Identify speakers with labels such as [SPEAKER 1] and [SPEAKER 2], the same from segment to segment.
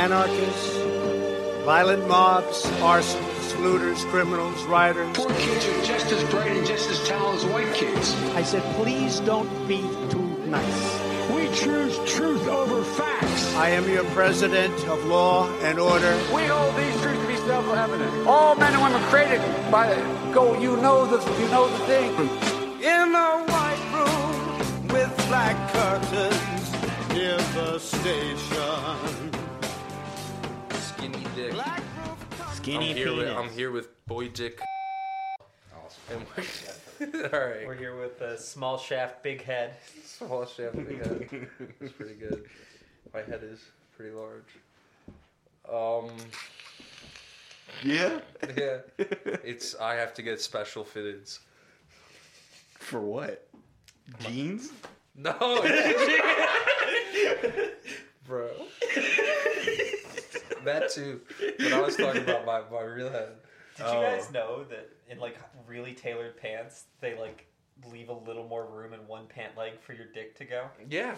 [SPEAKER 1] anarchists, violent mobs, arsonists, looters, criminals, rioters.
[SPEAKER 2] Poor kids are just as bright and just as talented as white kids.
[SPEAKER 1] I said, please don't be too nice.
[SPEAKER 2] We choose truth over facts.
[SPEAKER 1] I am your president of law and order.
[SPEAKER 2] We hold these truths to be self-evident. All men and women created by the go. You know the you know the thing.
[SPEAKER 1] In a white room with black curtains near the station.
[SPEAKER 3] Skinny I'm here, with,
[SPEAKER 4] penis.
[SPEAKER 3] I'm here with Boy Dick. And we're, all right.
[SPEAKER 5] We're here with a small shaft, big head.
[SPEAKER 3] Small shaft, big head. It's pretty good. My head is pretty large. Um,
[SPEAKER 4] Yeah.
[SPEAKER 3] yeah. It's I have to get special fitteds.
[SPEAKER 4] For what? Jeans?
[SPEAKER 3] No, bro. That too. But I was talking about my, my real head.
[SPEAKER 5] Did
[SPEAKER 4] Oh.
[SPEAKER 5] you guys oh. know that in like really tailored pants, they like leave a little more room in one pant leg for your dick to go?
[SPEAKER 3] Yeah,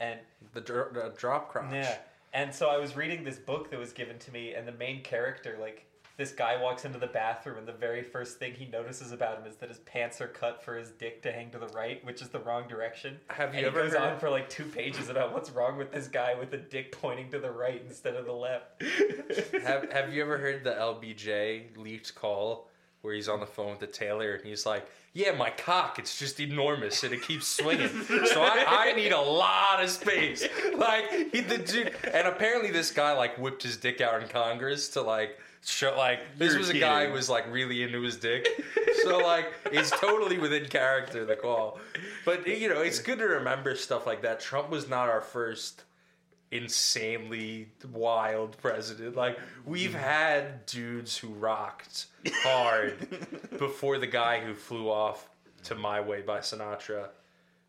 [SPEAKER 5] And
[SPEAKER 3] the, dr- the drop crotch.
[SPEAKER 5] yeah, and so I was reading this book that was given to me, and the main character, like this guy, walks into the bathroom, and the very first thing he notices about him is that his pants are cut for his dick to hang to the right, which is the wrong direction.
[SPEAKER 3] Have you
[SPEAKER 5] and
[SPEAKER 3] ever
[SPEAKER 5] he goes
[SPEAKER 3] heard-
[SPEAKER 5] on for like two pages about what's wrong with this guy with the dick pointing to the right instead of the left.
[SPEAKER 3] have Have you ever heard the LBJ leaked call where he's on the phone with the tailor and he's like, "Yeah, my cock, it's just enormous and it keeps swinging, so I, I need a lot of space." Like he the dude, and apparently this guy like whipped his dick out in Congress to like show like this
[SPEAKER 4] You're
[SPEAKER 3] was a guy who was like really into his dick. So like it's totally within character the call, but you know it's good to remember stuff like that. Trump was not our first insanely wild president. Like we've hmm. had dudes who rocked hard before the guy who flew off to My Way by Sinatra.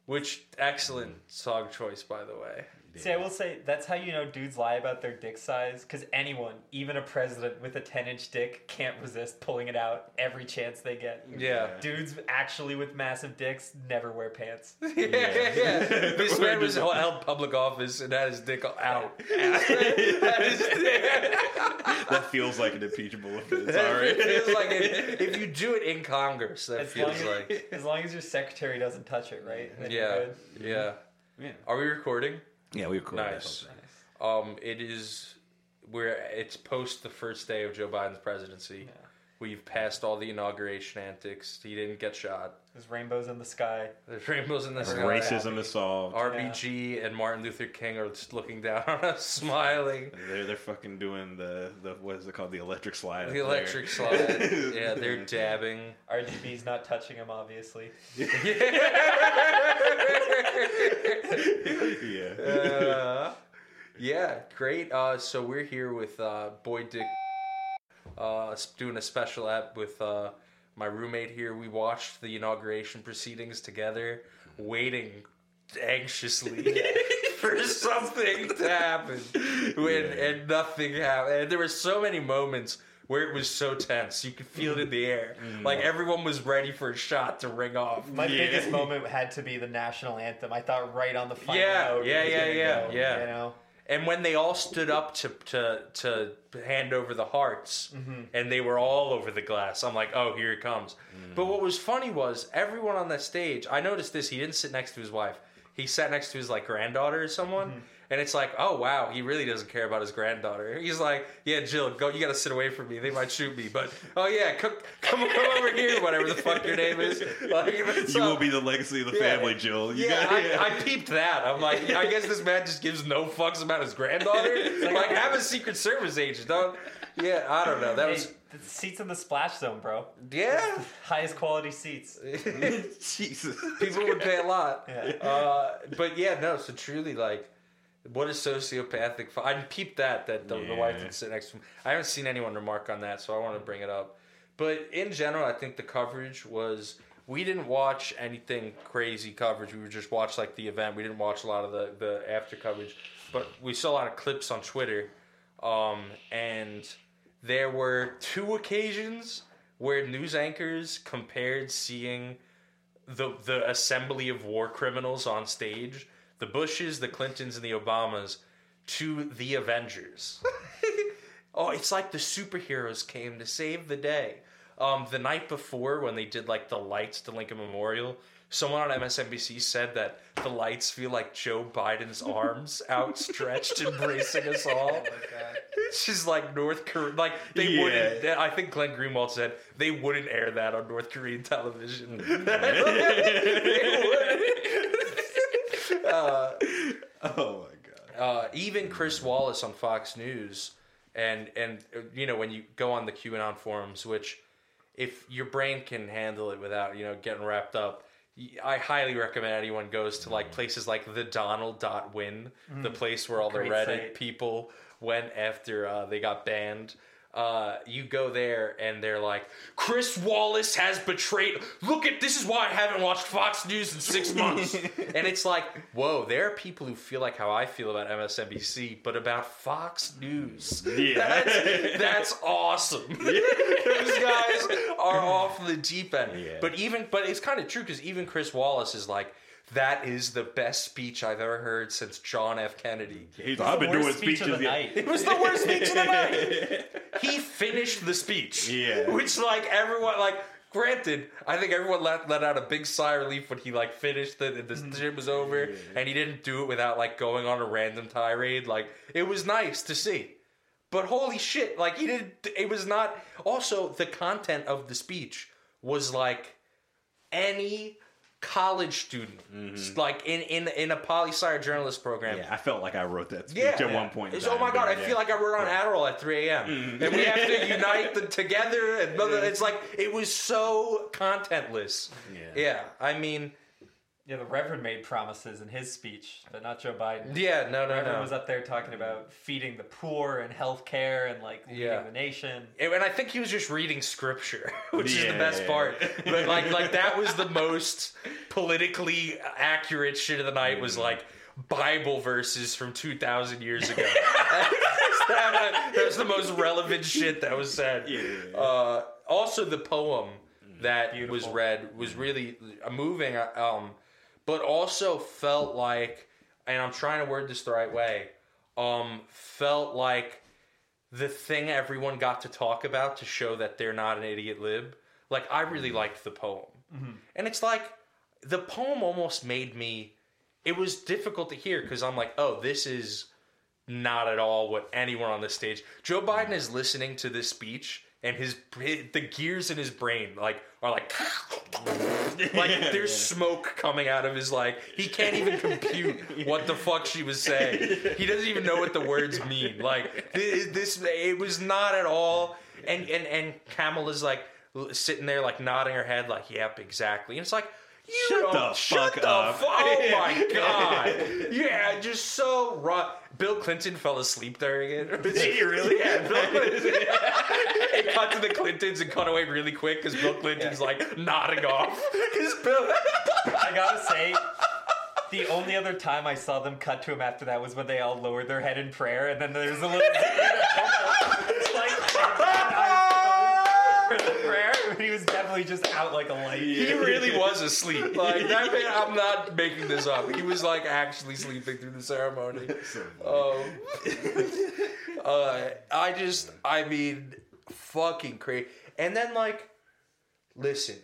[SPEAKER 3] Which excellent hmm. song choice by the way.
[SPEAKER 5] See, I will say that's how you know dudes lie about their dick size because anyone, even a president with a 10 inch dick, can't resist pulling it out every chance they get.
[SPEAKER 3] Yeah.
[SPEAKER 5] Dudes actually with massive dicks never wear pants.
[SPEAKER 3] Yeah, yeah, yeah. This man was held public office and had his dick out. Had his dick-
[SPEAKER 4] That feels like an impeachable offense.
[SPEAKER 3] It
[SPEAKER 4] Sorry.
[SPEAKER 3] feels like it- if you do it in Congress, that
[SPEAKER 5] As long
[SPEAKER 3] feels
[SPEAKER 5] as,
[SPEAKER 3] like
[SPEAKER 5] as long as your secretary doesn't touch it, right? Then you're
[SPEAKER 3] yeah,
[SPEAKER 5] good.
[SPEAKER 3] yeah.
[SPEAKER 4] Yeah.
[SPEAKER 3] Are we recording?
[SPEAKER 4] Yeah, we recorded
[SPEAKER 3] Nice. Um, it is we're it's post the first day of Joe Biden's presidency. We've passed all the inauguration antics. He didn't get shot.
[SPEAKER 5] There's rainbows in the sky.
[SPEAKER 3] There's rainbows in the sky.
[SPEAKER 4] Racism is solved.
[SPEAKER 3] RBG and Martin Luther King are just looking down on us, smiling.
[SPEAKER 4] They're they're fucking doing the the what is it called the electric slide. up
[SPEAKER 3] The
[SPEAKER 4] there.
[SPEAKER 3] electric slide. Yeah, they're dabbing.
[SPEAKER 5] RGB's not touching him, obviously.
[SPEAKER 4] yeah.
[SPEAKER 3] Uh, yeah, great. Uh, so we're here with uh, Boyd Dick, uh, doing a special app with uh, my roommate here. We watched the inauguration proceedings together, waiting anxiously for something to happen, when, and nothing happened. And there were so many moments. Where it was so tense, you could feel it in the air. Mm. Like everyone was ready for a shot to ring off.
[SPEAKER 5] My
[SPEAKER 4] Yeah.
[SPEAKER 5] biggest moment had to be the national anthem. I thought right on the final
[SPEAKER 3] Yeah,
[SPEAKER 5] note. it
[SPEAKER 3] yeah,
[SPEAKER 5] was
[SPEAKER 3] yeah,
[SPEAKER 5] gonna
[SPEAKER 3] yeah,
[SPEAKER 5] go,
[SPEAKER 3] yeah.
[SPEAKER 5] You know,
[SPEAKER 3] And when they all stood up to to to hand over the hearts, mm-hmm. and they were all over the glass, I'm like, oh, here it comes. Mm. But what was funny was everyone on that stage. I noticed this. He didn't sit next to his wife. He sat next to his like granddaughter or someone. Mm-hmm. And it's like, oh wow, he really doesn't care about his granddaughter. He's like, yeah, Jill, go. You gotta sit away from me. They might shoot me. But oh yeah, come come, come over here, whatever the fuck your name is. Like, it's
[SPEAKER 4] You will be the legacy of the
[SPEAKER 3] Yeah.
[SPEAKER 4] family, Jill. You
[SPEAKER 3] Yeah,
[SPEAKER 4] got-
[SPEAKER 3] I, I peeped that. I'm like, I guess this man just gives no fucks about his granddaughter. like, have a Secret Service agent. Don't. Yeah, I don't know. That
[SPEAKER 5] Hey,
[SPEAKER 3] was.
[SPEAKER 5] the seats in the splash zone, bro.
[SPEAKER 3] Yeah.
[SPEAKER 5] Highest quality seats.
[SPEAKER 4] Jesus.
[SPEAKER 3] People would pay a lot.
[SPEAKER 5] Yeah.
[SPEAKER 3] Uh, but yeah, no. So truly, like, what a sociopathic. I peeped that that the, the wife
[SPEAKER 4] Yeah.
[SPEAKER 3] would sit next to him. I haven't seen anyone remark on that, so I want to bring it up. But in general, I think the coverage was. We didn't watch anything crazy coverage. We just watched like the event. We didn't watch a lot of the the after coverage, but we saw a lot of clips on Twitter. Um, and there were two occasions where news anchors compared seeing the the assembly of war criminals on stage, the Bushes, the Clintons, and the Obamas, to the Avengers. oh, it's like the superheroes came to save the day. Um, the night before, when they did like the lights to Lincoln Memorial, someone on MSNBC said that the lights feel like Joe Biden's arms outstretched, embracing us all. It's just like North Korea. Like they
[SPEAKER 4] Yeah.
[SPEAKER 3] wouldn't. I think Glenn Greenwald said they wouldn't air that on North Korean television. Uh,
[SPEAKER 4] Oh my god.
[SPEAKER 3] uh, even Chris Wallace on Fox News, and and you know when you go on the QAnon forums, which if your brain can handle it without you know getting wrapped up. I highly recommend anyone goes to like places like the Donald.win, the place where all the
[SPEAKER 5] Great
[SPEAKER 3] Reddit
[SPEAKER 5] site.
[SPEAKER 3] people went after uh, they got banned. Uh, you go there and they're like, Chris Wallace has betrayed. Look at this is why I haven't watched Fox News in six months. and it's like, whoa, there are people who feel like how I feel about MSNBC, but about Fox News.
[SPEAKER 4] Yeah.
[SPEAKER 3] That's, that's awesome. Those guys are off the deep end.
[SPEAKER 4] Yeah.
[SPEAKER 3] But even, but it's kind of true because even Chris Wallace is like, that is the best speech I've ever heard since John F. Kennedy.
[SPEAKER 4] He's, I've been doing
[SPEAKER 5] speech
[SPEAKER 4] speeches.
[SPEAKER 5] of the night.
[SPEAKER 3] It was the worst speech of the night. He finished the speech.
[SPEAKER 4] Yeah.
[SPEAKER 3] Which, like, everyone, like, granted, I think everyone let, let out a big sigh of relief when he, like, finished it and the mm. shit was over and he didn't do it without, like, going on a random tirade. Like, it was nice to see. But holy shit, like, he didn't, it was not, also, the content of the speech was, like, any college student, mm-hmm. like, in, in, in a poli sci journalist program.
[SPEAKER 4] Yeah, I felt like I wrote that speech
[SPEAKER 3] Yeah.
[SPEAKER 4] at one point.
[SPEAKER 3] It's, oh my god, I
[SPEAKER 4] but,
[SPEAKER 3] feel like I wrote on Adderall at 3 a.m. Mm-hmm. And we have to unite the, together. And blah, blah, it's like, it was so contentless.
[SPEAKER 4] Yeah.
[SPEAKER 3] Yeah, I mean,
[SPEAKER 5] Yeah, the Reverend made promises in his speech, but not Joe Biden.
[SPEAKER 3] yeah, no, no,
[SPEAKER 5] Reverend
[SPEAKER 3] no.
[SPEAKER 5] was up there talking about feeding the poor and health care and like leading
[SPEAKER 3] Yeah.
[SPEAKER 5] the nation.
[SPEAKER 3] And and I think he was just reading scripture, which is the best part. But like, like that was the most politically accurate shit of the night. Was like Bible verses from two thousand years ago. that was the most relevant shit that was said. Uh, also, the poem that was read was really uh, moving. uh, Um, but also felt like, and I'm trying to word this the right way. Um, felt like the thing everyone got to talk about to show that they're not an idiot lib. Like I really mm-hmm. liked the poem, mm-hmm. and it's like the poem almost made me. It was difficult to hear because I'm like, oh, this is not at all what anyone on the stage. Joe Biden mm-hmm. is listening to this speech, and his the gears in his brain like are like. like there's smoke coming out of his like he can't even compute what the fuck she was saying. He doesn't even know what the words mean. Like thi- this, it was not at all. And and and Kamala is like sitting there like nodding her head like yep exactly. And it's like. You
[SPEAKER 4] Shut
[SPEAKER 3] don't-
[SPEAKER 4] the
[SPEAKER 3] shut
[SPEAKER 4] fuck
[SPEAKER 3] the
[SPEAKER 4] up.
[SPEAKER 3] fu- oh my god! Yeah, just so raw. Bill Clinton fell asleep during it. Did
[SPEAKER 4] he really?
[SPEAKER 3] Yeah, Bill Clinton. it cut to the Clintons and cut away really quick because Bill Clinton's like nodding off. Because Bill.
[SPEAKER 5] I gotta say, the only other time I saw them cut to him after that was when they all lowered their head in prayer, and then there's a little. it's like for the prayer, but he was definitely just out like a light.
[SPEAKER 3] He really was asleep. Like that man, I'm not making this up. He was like actually sleeping through the ceremony. Um, uh, I just, I mean, fucking crazy. And then like, listen,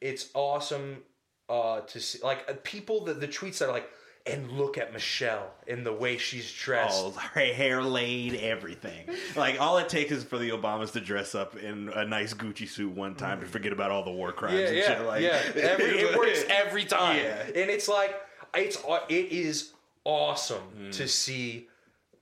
[SPEAKER 3] it's awesome uh, to see like uh, people the, the tweets that are like, and look at Michelle in the way she's dressed.
[SPEAKER 4] Oh, her hair laid, everything. Like all it takes is for the Obamas to dress up in a nice Gucci suit one time to forget about all the war crimes
[SPEAKER 3] yeah,
[SPEAKER 4] and
[SPEAKER 3] yeah,
[SPEAKER 4] shit. Like,
[SPEAKER 3] yeah. Every, it works every time,
[SPEAKER 4] Yeah.
[SPEAKER 3] and it's like it's it is awesome
[SPEAKER 4] Mm.
[SPEAKER 3] to see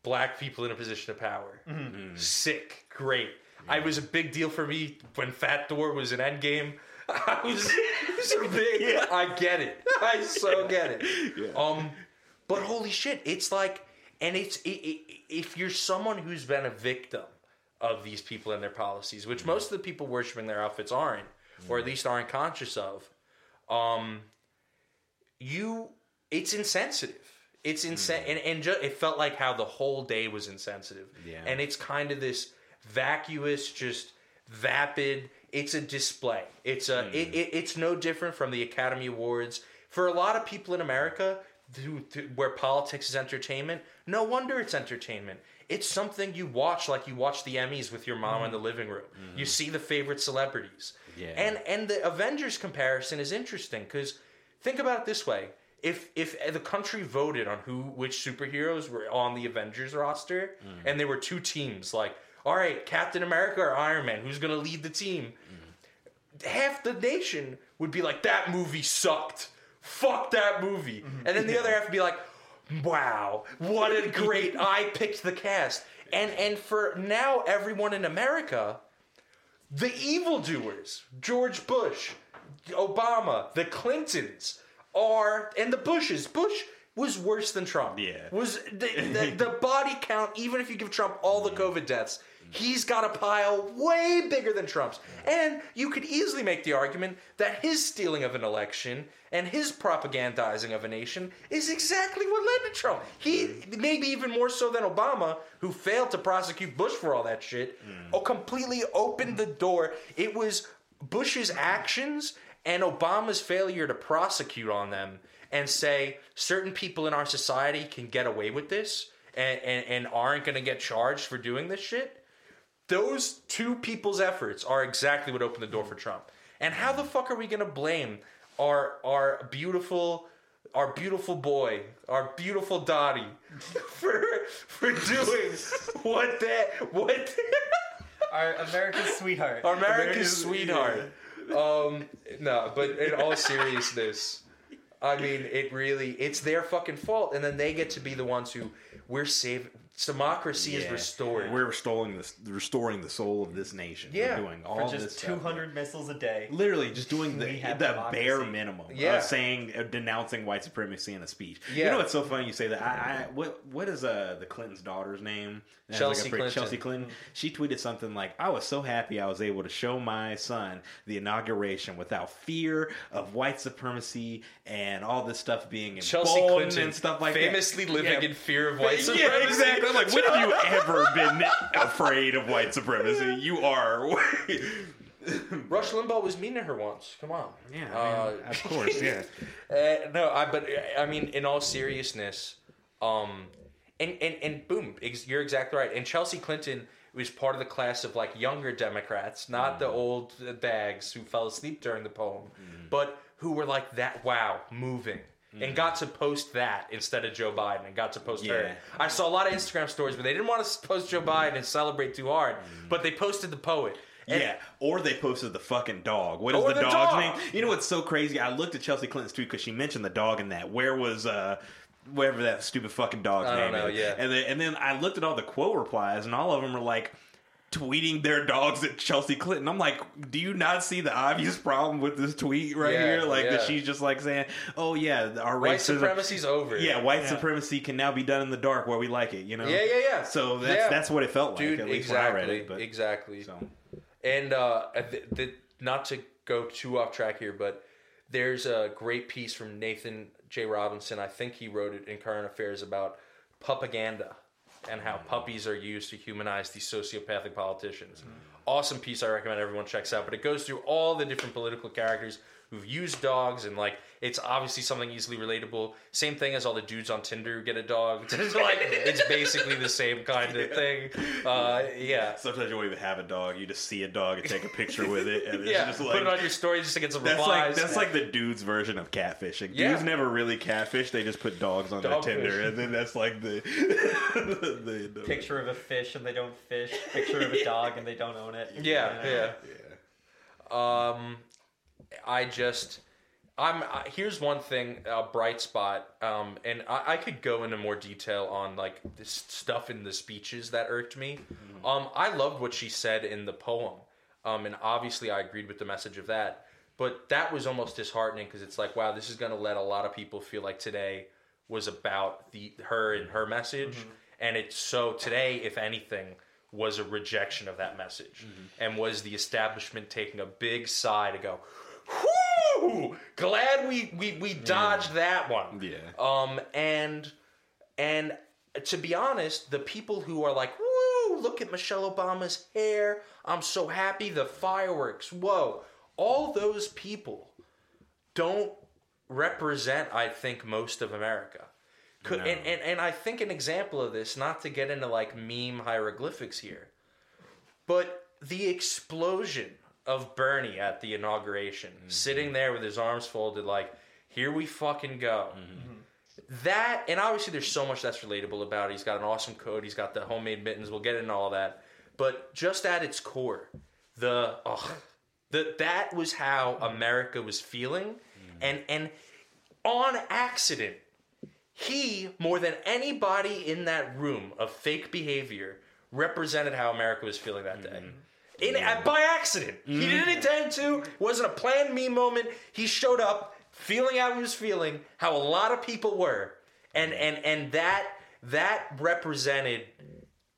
[SPEAKER 3] black people in a position of power.
[SPEAKER 4] Mm-hmm.
[SPEAKER 3] Sick, great. I was a big deal for me when Fat Thor was an Endgame. I was, so big. I get it. I so get it. Um, but holy shit, it's like, and it's it, it, if you're someone who's been a victim of these people and their policies, which most of the people worshiping their outfits aren't, or at least aren't conscious of, um, you, it's insensitive. It's insen, and, and ju- it felt like how the whole day was insensitive.
[SPEAKER 4] Yeah.
[SPEAKER 3] And it's kind of this vacuous, just vapid. It's a display. It's a. It, hmm. it, it's no different from the Academy Awards. For a lot of people in America, where politics is entertainment. No wonder it's entertainment. It's something you watch like you watch the Emmys with your mom in the hmm. living room. You hmm. see the favorite celebrities.
[SPEAKER 4] Yeah.
[SPEAKER 3] And and the Avengers comparison is interesting because think about it this way: if if the country voted on who which superheroes were on the Avengers roster, and there were two teams, like all right, Captain America or Iron Man, who's gonna lead the team? Half the nation would be like, that movie sucked. Fuck that movie. And then the other half would be like, wow, what a great I picked the cast. And and for now everyone in America, the evildoers, George Bush, Obama, the Clintons are and the Bushes. Bush was worse than Trump.
[SPEAKER 4] Yeah.
[SPEAKER 3] Was the, the, the body count, even if you give Trump all the COVID deaths, he's got a pile way bigger than Trump's. And you could easily make the argument that his stealing of an election and his propagandizing of a nation is exactly what led to Trump. He maybe even more so than Obama, who failed to prosecute Bush for all that shit, oh, completely opened the door. It was Bush's actions and Obama's failure to prosecute on them and say certain people in our society can get away with this and, and, and aren't going to get charged for doing this shit. Those two people's efforts are exactly what opened the door for Trump. And how the fuck are we going to blame our our beautiful our beautiful boy, our beautiful Dottie for for doing what that what
[SPEAKER 5] Our America's sweetheart.
[SPEAKER 3] our America's sweetheart. Um, no, but in all seriousness, I mean, it really, it's their fucking fault, and then they get to be the ones who we're saving. Democracy is restored.
[SPEAKER 4] We're restoring this, restoring the soul of this nation.
[SPEAKER 3] Yeah.
[SPEAKER 4] We're doing all this
[SPEAKER 5] just 200 missiles a day.
[SPEAKER 4] Literally, just doing the,
[SPEAKER 5] We
[SPEAKER 4] the bare minimum.
[SPEAKER 3] Yeah.
[SPEAKER 4] uh, saying uh, denouncing white supremacy in a speech.
[SPEAKER 3] Yeah.
[SPEAKER 4] You know what's so funny? You say that. I, I what what is uh the Clinton's daughter's name? That
[SPEAKER 3] Chelsea
[SPEAKER 4] like
[SPEAKER 3] Clinton.
[SPEAKER 4] Chelsea Clinton. She tweeted something like, "I was so happy I was able to show my son the inauguration without fear of white supremacy and all this stuff being
[SPEAKER 3] Chelsea Clinton,
[SPEAKER 4] and stuff like
[SPEAKER 3] famously
[SPEAKER 4] that."
[SPEAKER 3] living
[SPEAKER 4] Yeah.
[SPEAKER 3] in fear of white supremacy.
[SPEAKER 4] Yeah, exactly. I'm like, when have you ever been afraid of white supremacy? You are.
[SPEAKER 3] Rush Limbaugh was mean to her once. Come on.
[SPEAKER 4] Yeah, I
[SPEAKER 3] Uh,
[SPEAKER 4] mean, of course, yeah.
[SPEAKER 3] Uh, no, I but uh, I mean, in all seriousness, um, and and and boom, ex- you're exactly right. And Chelsea Clinton was part of the class of like younger Democrats, not the old bags who fell asleep during the poem, but who were like that. Wow, moving. And mm-hmm. got to post that instead of Joe Biden, and got to post her. I saw a lot of Instagram stories, but they didn't want to post Joe mm-hmm. Biden and celebrate too hard. Mm-hmm. But they posted the poet. And-
[SPEAKER 4] yeah, or they posted the fucking dog. What is the,
[SPEAKER 3] the
[SPEAKER 4] dog's
[SPEAKER 3] dog.
[SPEAKER 4] name? You know what's so crazy? I looked at Chelsea Clinton's tweet because she mentioned the dog in that. Where was uh, whatever that stupid fucking dog's
[SPEAKER 3] I don't
[SPEAKER 4] name
[SPEAKER 3] know,
[SPEAKER 4] is?
[SPEAKER 3] yeah.
[SPEAKER 4] And then and then I looked at all the quote replies, and all of them were like tweeting their dogs at Chelsea Clinton. I'm like, do you not see the obvious problem with this tweet right
[SPEAKER 3] Yeah,
[SPEAKER 4] here? Like that she's just like saying, "Oh yeah, our
[SPEAKER 3] White
[SPEAKER 4] racism."
[SPEAKER 3] supremacy's over.
[SPEAKER 4] Yeah, white supremacy can now be done in the dark where we like it, you know.
[SPEAKER 3] Yeah, yeah, yeah.
[SPEAKER 4] So that's
[SPEAKER 3] Yeah.
[SPEAKER 4] that's what it felt like.
[SPEAKER 3] dude.
[SPEAKER 4] at least
[SPEAKER 3] exactly,
[SPEAKER 4] when I read it. But
[SPEAKER 3] exactly.
[SPEAKER 4] so
[SPEAKER 3] And uh, th- th- not to go too off track here, but there's a great piece from Nathan J. Robinson. I think he wrote it in Current Affairs about propaganda and how puppies are used to humanize these sociopathic politicians. Awesome piece. I recommend everyone checks out. But it goes through all the different political characters who've used dogs and like it's obviously something easily relatable. Same thing as all the dudes on Tinder who get a dog. It's like it's basically the same kind of thing. Uh, yeah.
[SPEAKER 4] Sometimes you won't even have a dog. You just see a dog and take a picture with it, and it's
[SPEAKER 3] Yeah,
[SPEAKER 4] just
[SPEAKER 3] put it on your story just to get some
[SPEAKER 4] that's
[SPEAKER 3] replies.
[SPEAKER 4] like that's like the dude's version of catfishing.
[SPEAKER 3] Yeah.
[SPEAKER 4] Dudes never really catfish; they just put dogs on
[SPEAKER 3] Dogfish.
[SPEAKER 4] their Tinder, and then that's like the the, the, the
[SPEAKER 5] Picture of a fish and they don't fish. Picture of a dog and they don't own it.
[SPEAKER 3] yeah,
[SPEAKER 5] You know?
[SPEAKER 3] yeah. Um, I just, I'm. I, here's one thing, a bright spot. Um, and I, I could go into more detail on like this stuff in the speeches that irked me. Um, I loved what she said in the poem. Um, and obviously I agreed with the message of that. But that was almost disheartening because it's like, wow, this is going to let a lot of people feel like today was about the her and her message, and it's so today, if anything, was a rejection of that message, and was the establishment taking a big sigh to go, whoo, glad we we we dodged that one.
[SPEAKER 4] Yeah.
[SPEAKER 3] Um, and and to be honest, the people who are like, woo, look at Michelle Obama's hair. I'm so happy. The fireworks. Whoa. All those people don't represent, I think, most of America. Could,
[SPEAKER 4] No.
[SPEAKER 3] and, and, and I think an example of this, not to get into like meme hieroglyphics here, but the explosion of Bernie at the inauguration, mm-hmm. sitting there with his arms folded, like, here we fucking go. Mm-hmm. That, and obviously there's so much that's relatable about it. He's got an awesome coat, he's got the homemade mittens, we'll get into all that. But just at its core, the, ugh, the that was how America was feeling. Mm-hmm. And, and on accident, he, more than anybody in that room of fake behavior, represented how America was feeling that day. In, by accident. He mm-hmm. didn't intend to. It wasn't a planned me moment. He showed up feeling how he was feeling, how a lot of people were. And and and that that represented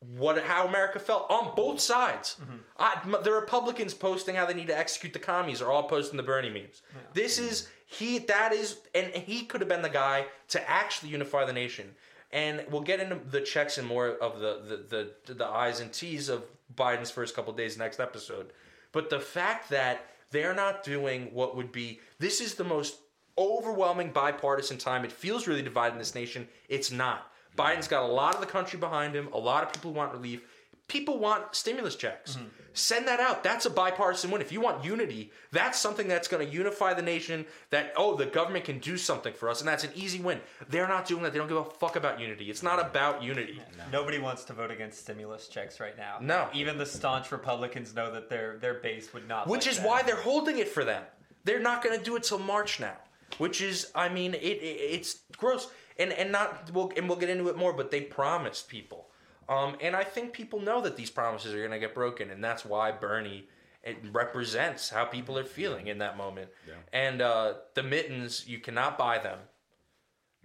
[SPEAKER 3] what how America felt on both sides. Mm-hmm. I, m- the Republicans posting how they need to execute the commies are all posting the Bernie memes. This is he that is and he could have been the guy to actually unify the nation. And we'll get into the checks and more of the the the, the I's and T's of Biden's first couple days next episode. But the fact that they're not doing what would be this is the most overwhelming bipartisan time. It feels really divided in this nation. It's not. Biden's got a lot of the country behind him, a lot of people want relief. People want stimulus checks. Mm-hmm. Send that out. That's a bipartisan win. If you want unity, that's something that's going to unify the nation. That, oh, the government can do something for us, and that's an easy win. They're not doing that. They don't give a fuck about unity. It's not about unity.
[SPEAKER 5] Nobody wants to vote against stimulus checks right now.
[SPEAKER 3] No.
[SPEAKER 5] Even the staunch Republicans know that their their base would not.
[SPEAKER 3] Which
[SPEAKER 5] like
[SPEAKER 3] is
[SPEAKER 5] that.
[SPEAKER 3] why they're holding it for them. They're not going to do it till March now. Which is, I mean, it, it it's gross, and and not we'll and we'll get into it more. But they promised people, um, and I think people know that these promises are going to get broken, and that's why Bernie it represents how people are feeling in that moment. And uh, the mittens, you cannot buy them.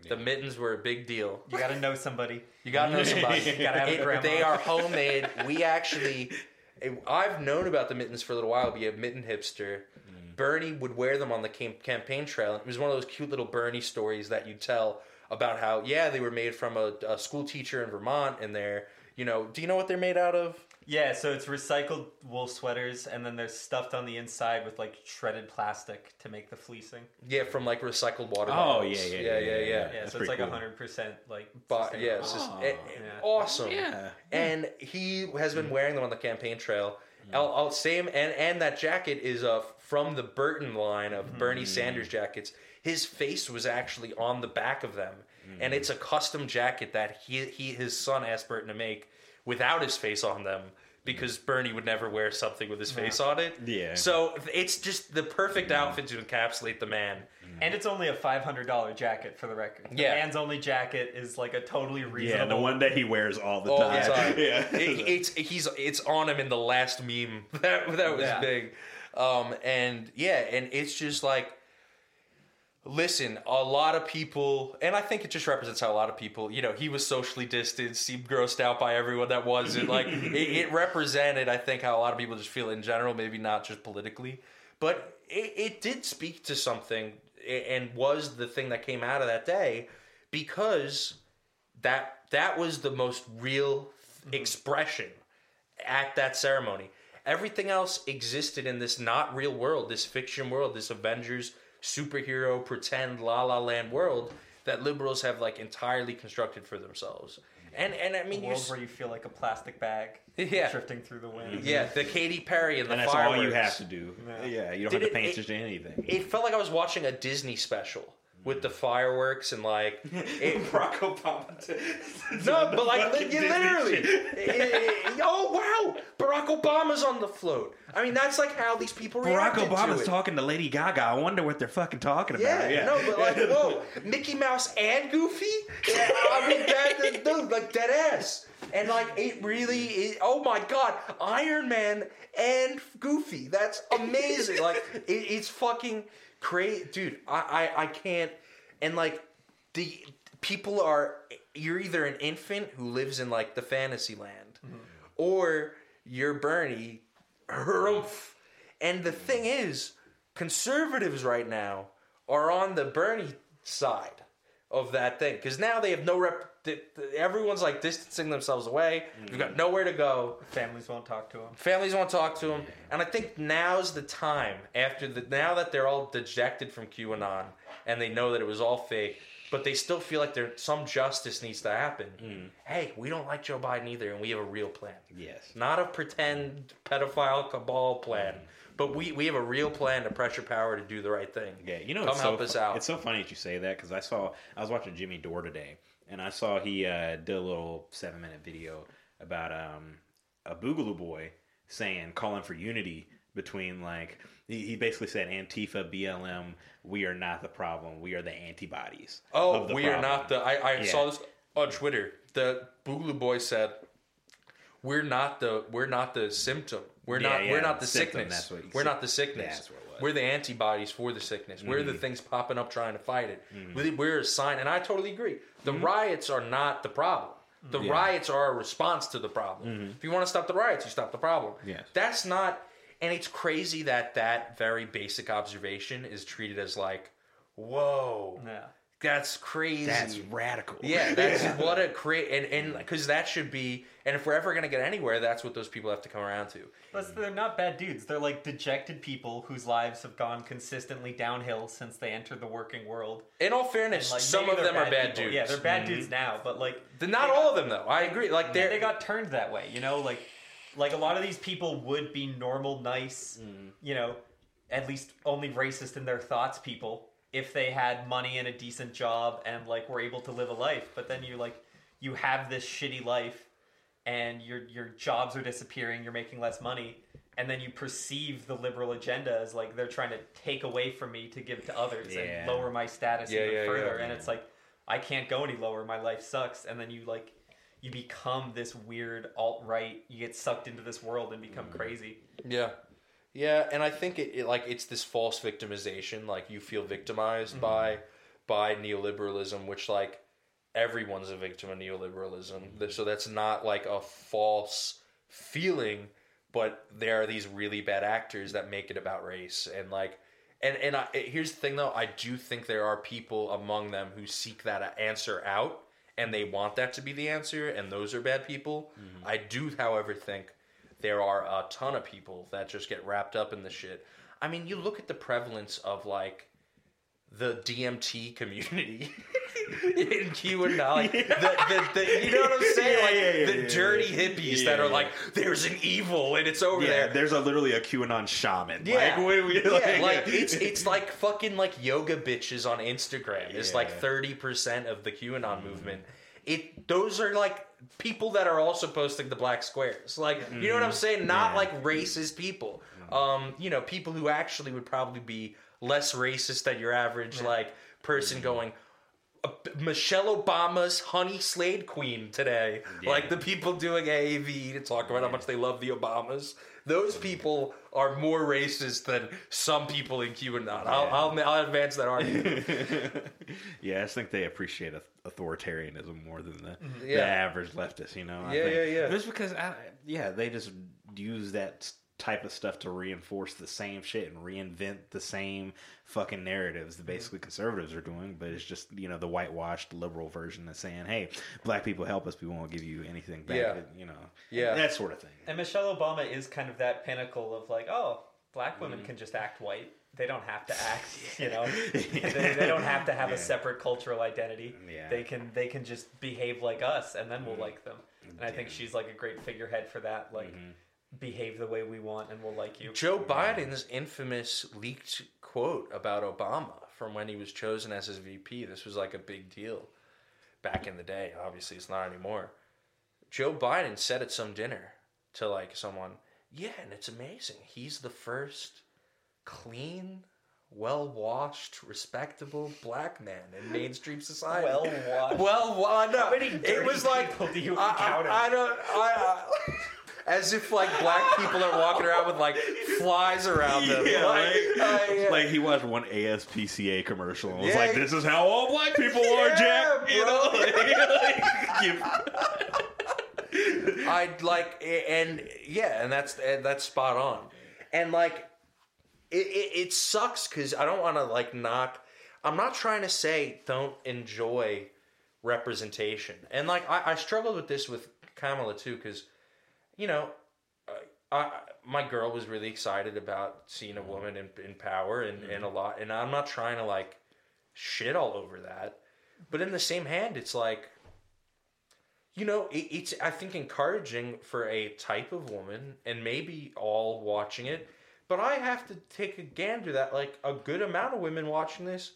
[SPEAKER 3] The mittens were a big deal.
[SPEAKER 5] You got to know somebody.
[SPEAKER 3] You gotta know somebody.
[SPEAKER 5] Gotta have a grandma.
[SPEAKER 3] they are homemade. We actually, I've known about the mittens for a little while. Be a mitten hipster. Bernie would wear them on the cam- campaign trail. It was one of those cute little Bernie stories that you tell about how yeah they were made from a, a school teacher in Vermont, and they're you know do you know what they're made out of?
[SPEAKER 5] Yeah, so it's recycled wool sweaters, and then they're stuffed on the inside with like shredded plastic to make the fleecing.
[SPEAKER 3] Yeah, from like recycled water.
[SPEAKER 4] Oh,
[SPEAKER 3] bottles.
[SPEAKER 4] yeah, yeah,
[SPEAKER 3] yeah,
[SPEAKER 4] yeah,
[SPEAKER 3] yeah.
[SPEAKER 4] yeah.
[SPEAKER 5] Yeah,
[SPEAKER 4] That's
[SPEAKER 5] so it's like
[SPEAKER 4] pretty cool.
[SPEAKER 5] hundred percent like.
[SPEAKER 3] But yeah, it's just
[SPEAKER 4] Oh.
[SPEAKER 3] Eh, it- it- eh,
[SPEAKER 5] Yeah.
[SPEAKER 3] awesome.
[SPEAKER 4] Yeah.
[SPEAKER 3] And he has been mm. wearing them on the campaign trail. Mm. I'll, I'll same and and that jacket is uh from the Burton line of mm. Bernie Sanders jackets. His face was actually on the back of them, and mm. it's a custom jacket that he he his son asked Burton to make without his face on them because mm. Bernie would never wear something with his face on it.
[SPEAKER 4] Yeah.
[SPEAKER 3] So it's just the perfect mm. outfit to encapsulate the man.
[SPEAKER 5] And it's only a five hundred dollar jacket for the record. The
[SPEAKER 3] Yeah.
[SPEAKER 5] man's only jacket is like a totally reasonable.
[SPEAKER 4] Yeah, the one that he wears all the
[SPEAKER 3] all
[SPEAKER 4] time.
[SPEAKER 3] the time.
[SPEAKER 4] Yeah.
[SPEAKER 3] It- it's he's it's on him in the last meme that that was
[SPEAKER 5] Yeah.
[SPEAKER 3] big, um, and yeah, and it's just like, listen, a lot of people, and I think it just represents how a lot of people, you know, he was socially distanced, seemed grossed out by everyone that wasn't. Like it, it represented, I think, how a lot of people just feel in general, maybe not just politically, but it, it did speak to something, and was the thing that came out of that day, because that that was the most real mm-hmm. expression at that ceremony. Everything else existed in this not real world, this fiction world, this Avengers superhero pretend la la land world that liberals have like entirely constructed for themselves. And and I mean you
[SPEAKER 5] world where you feel like a plastic bag
[SPEAKER 3] Yeah.
[SPEAKER 5] drifting through the wind.
[SPEAKER 3] yeah, the Katy Perry and the
[SPEAKER 4] and that's all you have to do.
[SPEAKER 5] Yeah.
[SPEAKER 4] Yeah, you don't
[SPEAKER 3] Did
[SPEAKER 4] have to
[SPEAKER 3] it-
[SPEAKER 4] pay
[SPEAKER 3] it-
[SPEAKER 4] attention to anything.
[SPEAKER 3] It felt like I was watching a Disney special with the fireworks and like it,
[SPEAKER 4] Barack Obama.
[SPEAKER 3] No, but like
[SPEAKER 4] Fucking
[SPEAKER 3] li- literally.
[SPEAKER 4] shit.
[SPEAKER 3] Eh, eh, oh wow, Barack Obama's on the float. I mean, that's like how these people
[SPEAKER 4] are.
[SPEAKER 3] Barack
[SPEAKER 4] Obama's
[SPEAKER 3] to it.
[SPEAKER 4] talking to Lady Gaga. I wonder what they're fucking talking about.
[SPEAKER 3] Yeah,
[SPEAKER 4] Yeah,
[SPEAKER 3] no, but like, whoa, Mickey Mouse and Goofy. Yeah, I mean, that, dude, like dead ass. And like, it really is. Oh my god, Iron Man and Goofy. That's amazing. like, it, it's fucking crazy, dude. I, I, I can't. And like, the people are. You're either an infant who lives in like the fantasy land, mm-hmm. or you're Bernie. And the mm-hmm. thing is, conservatives right now are on the Bernie side of that thing because now they have no rep- di- di- everyone's like distancing themselves away. You've
[SPEAKER 4] Mm-hmm.
[SPEAKER 3] got nowhere to go.
[SPEAKER 5] Families won't talk to them.
[SPEAKER 3] Families won't talk to them, and I think now's the time after the now that they're all dejected from QAnon and they know that it was all fake, but they still feel like there some justice needs to happen.
[SPEAKER 4] Mm.
[SPEAKER 3] Hey, we don't like Joe Biden either, and we have a real plan.
[SPEAKER 4] Yes.
[SPEAKER 3] Not a pretend pedophile cabal plan, but we, we have a real plan to pressure power to do the right thing.
[SPEAKER 4] Yeah, you know,
[SPEAKER 3] come
[SPEAKER 4] it's
[SPEAKER 3] help
[SPEAKER 4] so,
[SPEAKER 3] us out.
[SPEAKER 4] It's so funny that you say that because I saw I was watching Jimmy Dore today, and I saw he uh, did a little seven minute video about um, a Boogaloo boy saying calling for unity between like he, he basically said Antifa, BLM, we are not the problem, we are the antibodies.
[SPEAKER 3] Oh,
[SPEAKER 4] the
[SPEAKER 3] we are not the. I, I
[SPEAKER 4] Yeah.
[SPEAKER 3] saw this on Twitter. The Boogaloo boy said, "We're not the. We're not the symptom. We're
[SPEAKER 4] Yeah,
[SPEAKER 3] not.
[SPEAKER 4] yeah,
[SPEAKER 3] we're not the
[SPEAKER 4] symptom,
[SPEAKER 3] sickness.
[SPEAKER 4] that's what he
[SPEAKER 3] we're not the sickness.
[SPEAKER 4] That's what it was. Mm-hmm.
[SPEAKER 3] We're the antibodies for the sickness. We're the things popping up trying to fight it. We- We're a sign." And I totally agree. The riots are not the problem. The
[SPEAKER 4] Mm-hmm. Yeah. Mm-hmm.
[SPEAKER 3] riots are a response to the problem. If you want to stop the riots, you stop the problem.
[SPEAKER 4] Yes.
[SPEAKER 3] That's not. And it's crazy that that very basic observation is treated as like, whoa.
[SPEAKER 5] Yeah.
[SPEAKER 3] That's crazy.
[SPEAKER 4] That's radical.
[SPEAKER 3] Yeah, that's what a great and and mm. because that should be. And if we're ever gonna get anywhere, that's what those people have to come around to.
[SPEAKER 5] Plus, they're not bad dudes. They're like dejected people whose lives have gone consistently downhill since they entered the working world.
[SPEAKER 3] In all
[SPEAKER 5] And,
[SPEAKER 3] fairness,
[SPEAKER 5] like,
[SPEAKER 3] some of
[SPEAKER 5] they're
[SPEAKER 3] them are bad
[SPEAKER 5] people.
[SPEAKER 3] dudes.
[SPEAKER 5] Yeah, they're bad mm-hmm. dudes now, but like
[SPEAKER 3] They're not
[SPEAKER 5] they
[SPEAKER 3] all
[SPEAKER 5] got-
[SPEAKER 3] of them though. I agree. Like
[SPEAKER 5] they,
[SPEAKER 3] they're
[SPEAKER 5] they got turned that way. You know, like like a lot of these people would be normal, nice, mm. you know, at least only racist in their thoughts people if they had money and a decent job and like were able to live a life. But then you like you have this shitty life and your your jobs are disappearing, you're making less money, and then you perceive the liberal agenda as like they're trying to take away from me to give to others
[SPEAKER 4] Yeah.
[SPEAKER 5] and lower my status
[SPEAKER 3] Yeah,
[SPEAKER 5] even
[SPEAKER 3] yeah,
[SPEAKER 5] further.
[SPEAKER 3] yeah.
[SPEAKER 5] And it's like I can't go any lower. My life sucks. And then you like you become this weird alt right. You get sucked into this world and become mm. crazy.
[SPEAKER 3] Yeah. Yeah, and I think it, it like it's this false victimization. Like you feel victimized mm-hmm. by by neoliberalism, which like everyone's a victim of neoliberalism. Mm-hmm. Th- So that's not like a false feeling, but there are these really bad actors that make it about race and like. And and I, here's the thing though, I do think there are people among them who seek that answer out, and they want that to be the answer, and those are bad people. Mm-hmm. I do, however, think there are a ton of people that just get wrapped up in the shit. I mean, you look at the prevalence of like the DMT community in QAnon, like the, the, the, you know what I'm saying?
[SPEAKER 4] Yeah,
[SPEAKER 3] like
[SPEAKER 4] yeah, yeah,
[SPEAKER 3] the
[SPEAKER 4] yeah,
[SPEAKER 3] dirty
[SPEAKER 4] yeah.
[SPEAKER 3] hippies
[SPEAKER 4] Yeah,
[SPEAKER 3] that are
[SPEAKER 4] yeah.
[SPEAKER 3] like, there's an evil and it's over
[SPEAKER 4] Yeah,
[SPEAKER 3] there.
[SPEAKER 4] there's a literally a QAnon shaman.
[SPEAKER 3] Yeah,
[SPEAKER 4] like, we-
[SPEAKER 3] yeah,
[SPEAKER 4] like,
[SPEAKER 3] like it's it's like fucking like yoga bitches on Instagram. It's like
[SPEAKER 4] Yeah.
[SPEAKER 3] Thirty percent of the QAnon movement. It those are like people that are also posting the black squares. Like you know what I'm saying? Not
[SPEAKER 4] Mm-hmm. Yeah.
[SPEAKER 3] like racist people. Um, you know, people who actually would probably be less racist than your average like person
[SPEAKER 4] Mm-hmm.
[SPEAKER 3] going. "Uh, Michelle Obama's honey Slade queen today. Like the people doing AAVE to talk about how much they love the Obamas. Those people are more racist than some people in QAnon. I'll, I'll, I'll advance that argument.
[SPEAKER 4] yeah, I just think they appreciate auth- authoritarianism more than the,
[SPEAKER 3] Yeah.
[SPEAKER 4] the average leftist. You know, I
[SPEAKER 3] Yeah,
[SPEAKER 4] think.
[SPEAKER 3] yeah, yeah.
[SPEAKER 4] Just because, I, yeah, they just use that type of stuff to reinforce the same shit and reinvent the same fucking narratives that basically conservatives are doing. But it's just you know the whitewashed liberal version that's saying, "Hey, black people help us. We won't give you anything back."
[SPEAKER 3] Yeah.
[SPEAKER 4] You know,
[SPEAKER 3] Yeah.
[SPEAKER 4] that sort of thing.
[SPEAKER 5] And Michelle Obama is kind of that pinnacle of like, oh, black women
[SPEAKER 3] Mm-hmm.
[SPEAKER 5] can just act white. They don't have to act, you know. they, they don't have to have
[SPEAKER 4] Yeah.
[SPEAKER 5] a separate cultural identity.
[SPEAKER 4] Yeah.
[SPEAKER 5] They can they can just behave like us, and then we'll
[SPEAKER 3] Mm-hmm.
[SPEAKER 5] like them. And I think she's like a great figurehead for that. Like,
[SPEAKER 3] Mm-hmm.
[SPEAKER 5] behave the way we want, and we'll like you.
[SPEAKER 3] Joe Biden's infamous leaked quote about Obama from when he was chosen as his VP. This was like a big deal back in the day. Obviously, it's not anymore. Joe Biden said at some dinner to like someone, "Yeah, and it's amazing. He's the first clean, well-washed, respectable black man in mainstream society."
[SPEAKER 5] Well-washed.
[SPEAKER 3] Well, well, no.
[SPEAKER 5] How many
[SPEAKER 3] it was like
[SPEAKER 5] people do you
[SPEAKER 3] I,
[SPEAKER 5] encounter?
[SPEAKER 3] I, I don't. I, I, as if like black people are walking around with like flies around them.
[SPEAKER 4] Yeah,
[SPEAKER 3] like,
[SPEAKER 4] like,
[SPEAKER 3] uh, yeah.
[SPEAKER 4] like he watched one ASPCA commercial and was
[SPEAKER 3] Yeah.
[SPEAKER 4] like, "This is how all black people are,
[SPEAKER 3] Yeah,
[SPEAKER 4] Jack." You know,
[SPEAKER 3] bro.
[SPEAKER 4] Like,
[SPEAKER 3] I'd like, and yeah, and that's and that's spot on, and like, it it, it sucks because I don't want to like knock. I'm not trying to say don't enjoy representation. And like I, I struggled with this with Kamala too, because you know, I, I, my girl was really excited about seeing a woman in, in power and, mm-hmm. and a lot. And I'm not trying to like shit all over that, but in the same hand, it's like you know, it, it's I think encouraging for a type of woman, and maybe all watching it. But I have to take a gander that like a good amount of women watching this,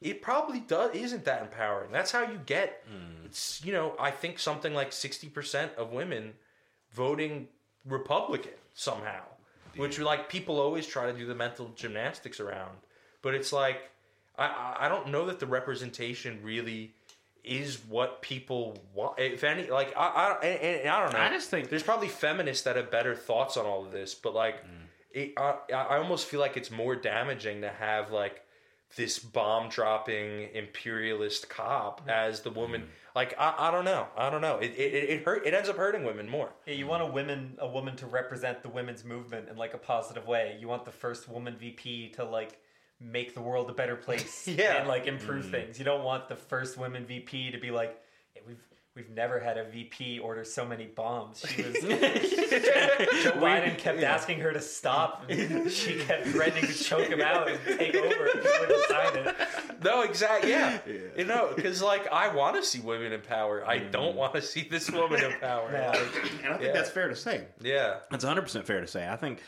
[SPEAKER 3] it probably does isn't that empowering. That's how you get. Hmm. It's you know I think something like sixty percent of women voting Republican somehow, which like people always try to do the mental gymnastics around. But it's like I I- don't know that the representation really is what people want. If any, like I I, and, and I don't know.
[SPEAKER 4] I just think-
[SPEAKER 3] there's probably feminists that have better thoughts on all of this, but like hmm. It, I I almost feel like it's more damaging to have like this bomb dropping imperialist cop mm-hmm. as the woman. Mm-hmm. Like I, I don't know, I don't know. It, it it hurt. It ends up hurting women more.
[SPEAKER 5] Yeah, you want a women a woman to represent the women's movement in like a positive way. You want the first woman VP to like make the world a better place
[SPEAKER 3] Yeah.
[SPEAKER 5] and like improve mm. things. You don't want the first women VP to be like, hey, we've we've never had a VP order so many bombs. She was Joe Biden kept asking her to stop. She kept threatening to choke him out and take over if he wouldn't sign it.
[SPEAKER 3] No, exactly. Yeah, you know, because like I want to see women in power. I
[SPEAKER 4] Mm.
[SPEAKER 3] don't want to see this woman in power.
[SPEAKER 5] Yeah.
[SPEAKER 3] Like,
[SPEAKER 4] And I think
[SPEAKER 3] Yeah.
[SPEAKER 4] that's fair to say.
[SPEAKER 3] yeah.
[SPEAKER 4] That's 100 percent fair to say. I think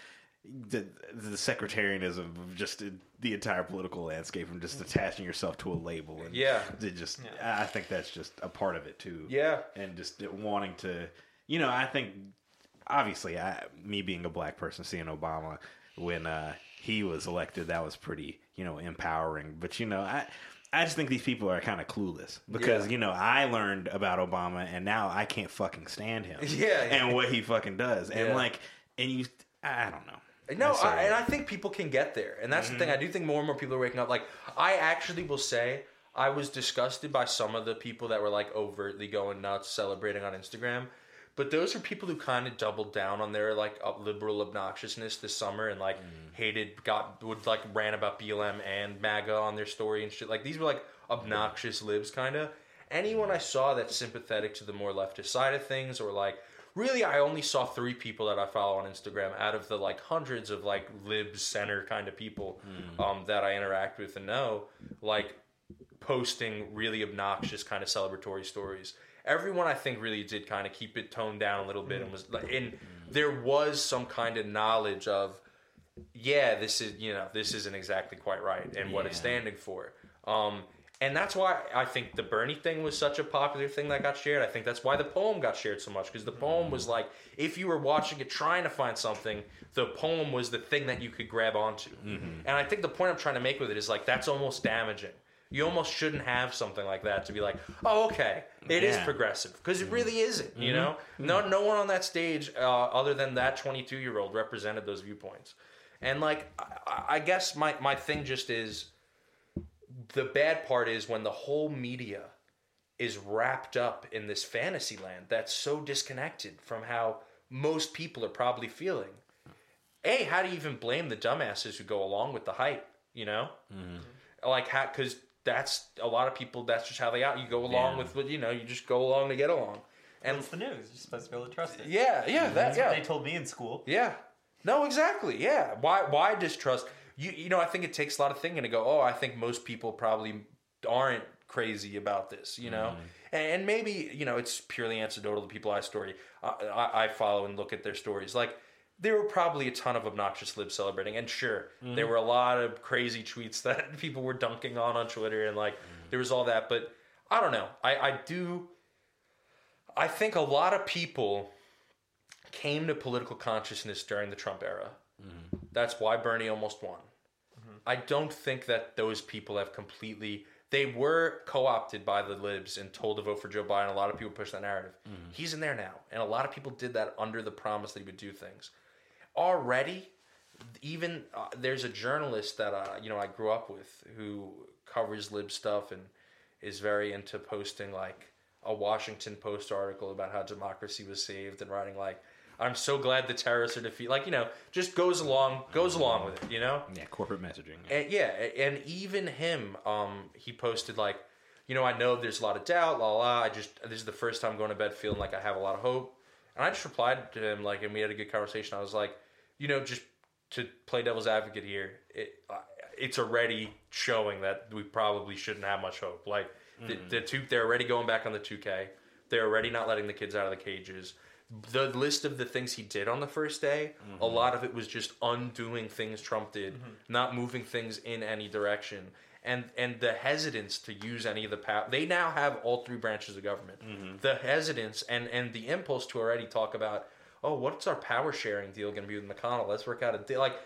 [SPEAKER 4] the the secretarianism of just the entire political landscape and just attaching yourself to a label and
[SPEAKER 3] Yeah.
[SPEAKER 4] it just I think that's just a part of it too.
[SPEAKER 3] Yeah.
[SPEAKER 4] and just wanting to, you know, I think obviously, I me being a black person seeing Obama when uh, he was elected, that was pretty, you know, empowering. But you know, I. I just think these people are kind of clueless because
[SPEAKER 3] Yeah.
[SPEAKER 4] you know I learned about Obama and now I can't fucking stand him
[SPEAKER 3] Yeah.
[SPEAKER 4] and what he fucking does and
[SPEAKER 3] Yeah.
[SPEAKER 4] like and you I don't know
[SPEAKER 3] No, I, and I think people can get there, and that's the thing. Mm-hmm. I do think more and more people are waking up. Like, I actually will say, I was disgusted by some of the people that were like overtly going nuts, celebrating on Instagram. But those are people who kind of doubled down on their like liberal obnoxiousness this summer and like mm-hmm. hated, got would like ran about BLM and MAGA on their story and shit. Like these were like obnoxious libs, kind of. Anyone I saw that's sympathetic to the more leftist side of things, or like really i only saw three people that i follow on instagram out of the like hundreds of like libs center kind of people um, that i interact with and know like posting really obnoxious kind of celebratory stories. Everyone i think really did kind of keep it toned down a little bit and was like and there was some kind of knowledge of yeah this is you know this isn't exactly quite right and what it's standing for. Um and that's why I think the Bernie thing was such a popular thing that got shared. I think that's why the poem got shared so much because the poem was mm. like, if you were watching it trying to find something, the poem was the thing that you could grab onto. Mm-hmm. And I think the point I'm trying to make with it is like, that's almost damaging. You almost shouldn't have something like that to be like, oh, okay, it is
[SPEAKER 4] Yeah.
[SPEAKER 3] progressive because it mm. really isn't. You mm-hmm. know, mm. no, no one on that stage uh, other than that 22 year old represented those viewpoints. And like, I, I guess my my thing just is the bad part is when the whole media is wrapped up in this fantasy land that's so disconnected from how most people are probably feeling. A, how do you even blame the dumbasses who go along with the hype? You know, mm-hmm. like how because that's a lot of people. That's just how they out. You go along
[SPEAKER 4] Yeah.
[SPEAKER 3] with what you know. You just go along to get along. And
[SPEAKER 5] It's the news. You're supposed to be able to trust it.
[SPEAKER 3] yeah, yeah, that
[SPEAKER 5] That's what they told me in school.
[SPEAKER 3] Yeah. No, exactly. Yeah. Why why distrust? You you know, I think it takes a lot of thinking to go, "Oh, I think most people probably aren't crazy about this," you know? Mm-hmm. And, and maybe, you know, it's purely anecdotal to people I story I, I, I follow and look at their stories. Like there were probably a ton of obnoxious libs celebrating, and sure, mm-hmm. there were a lot of crazy tweets that people were dunking on on Twitter, and like mm-hmm. there was all that. But I don't know. I I do. I think a lot of people came to political consciousness during the Trump era. That's why Bernie almost won. I don't think that those people have completely. They were co-opted by the libs and told to vote for Joe Biden. A lot of people push that narrative. He's in there now, and a lot of people did that under the promise that he would do things. Already, even uh, there's a journalist that uh, you know I grew up with who covers lib stuff and is very into posting like a Washington Post article about how democracy was saved and writing like I'm so glad the terrorists are defeated. Like you know, just goes along goes along with it. You know,
[SPEAKER 4] yeah corporate messaging
[SPEAKER 3] and yeah, and even him, um, he posted like, you know, I know there's a lot of doubt, la la. I just this is the first time going to bed feeling like I have a lot of hope. And I just replied to him like, and we had a good conversation. I was like, you know, just to play devil's advocate here, it, uh, it's already showing that we probably shouldn't have much hope. Like the, the two, they're already going back on the two K. They're already not letting the kids out of the cages. The list of the things he did on the first day, a mm-hmm. lot of it was just undoing things Trump did, mm-hmm. not moving things in any direction. And, and the hesitance to use any of the power they now have all three branches of government. Mm-hmm. The hesitance and and the impulse to already talk about oh what's our power sharing deal going to be with mcconnell? Let's work out a deal like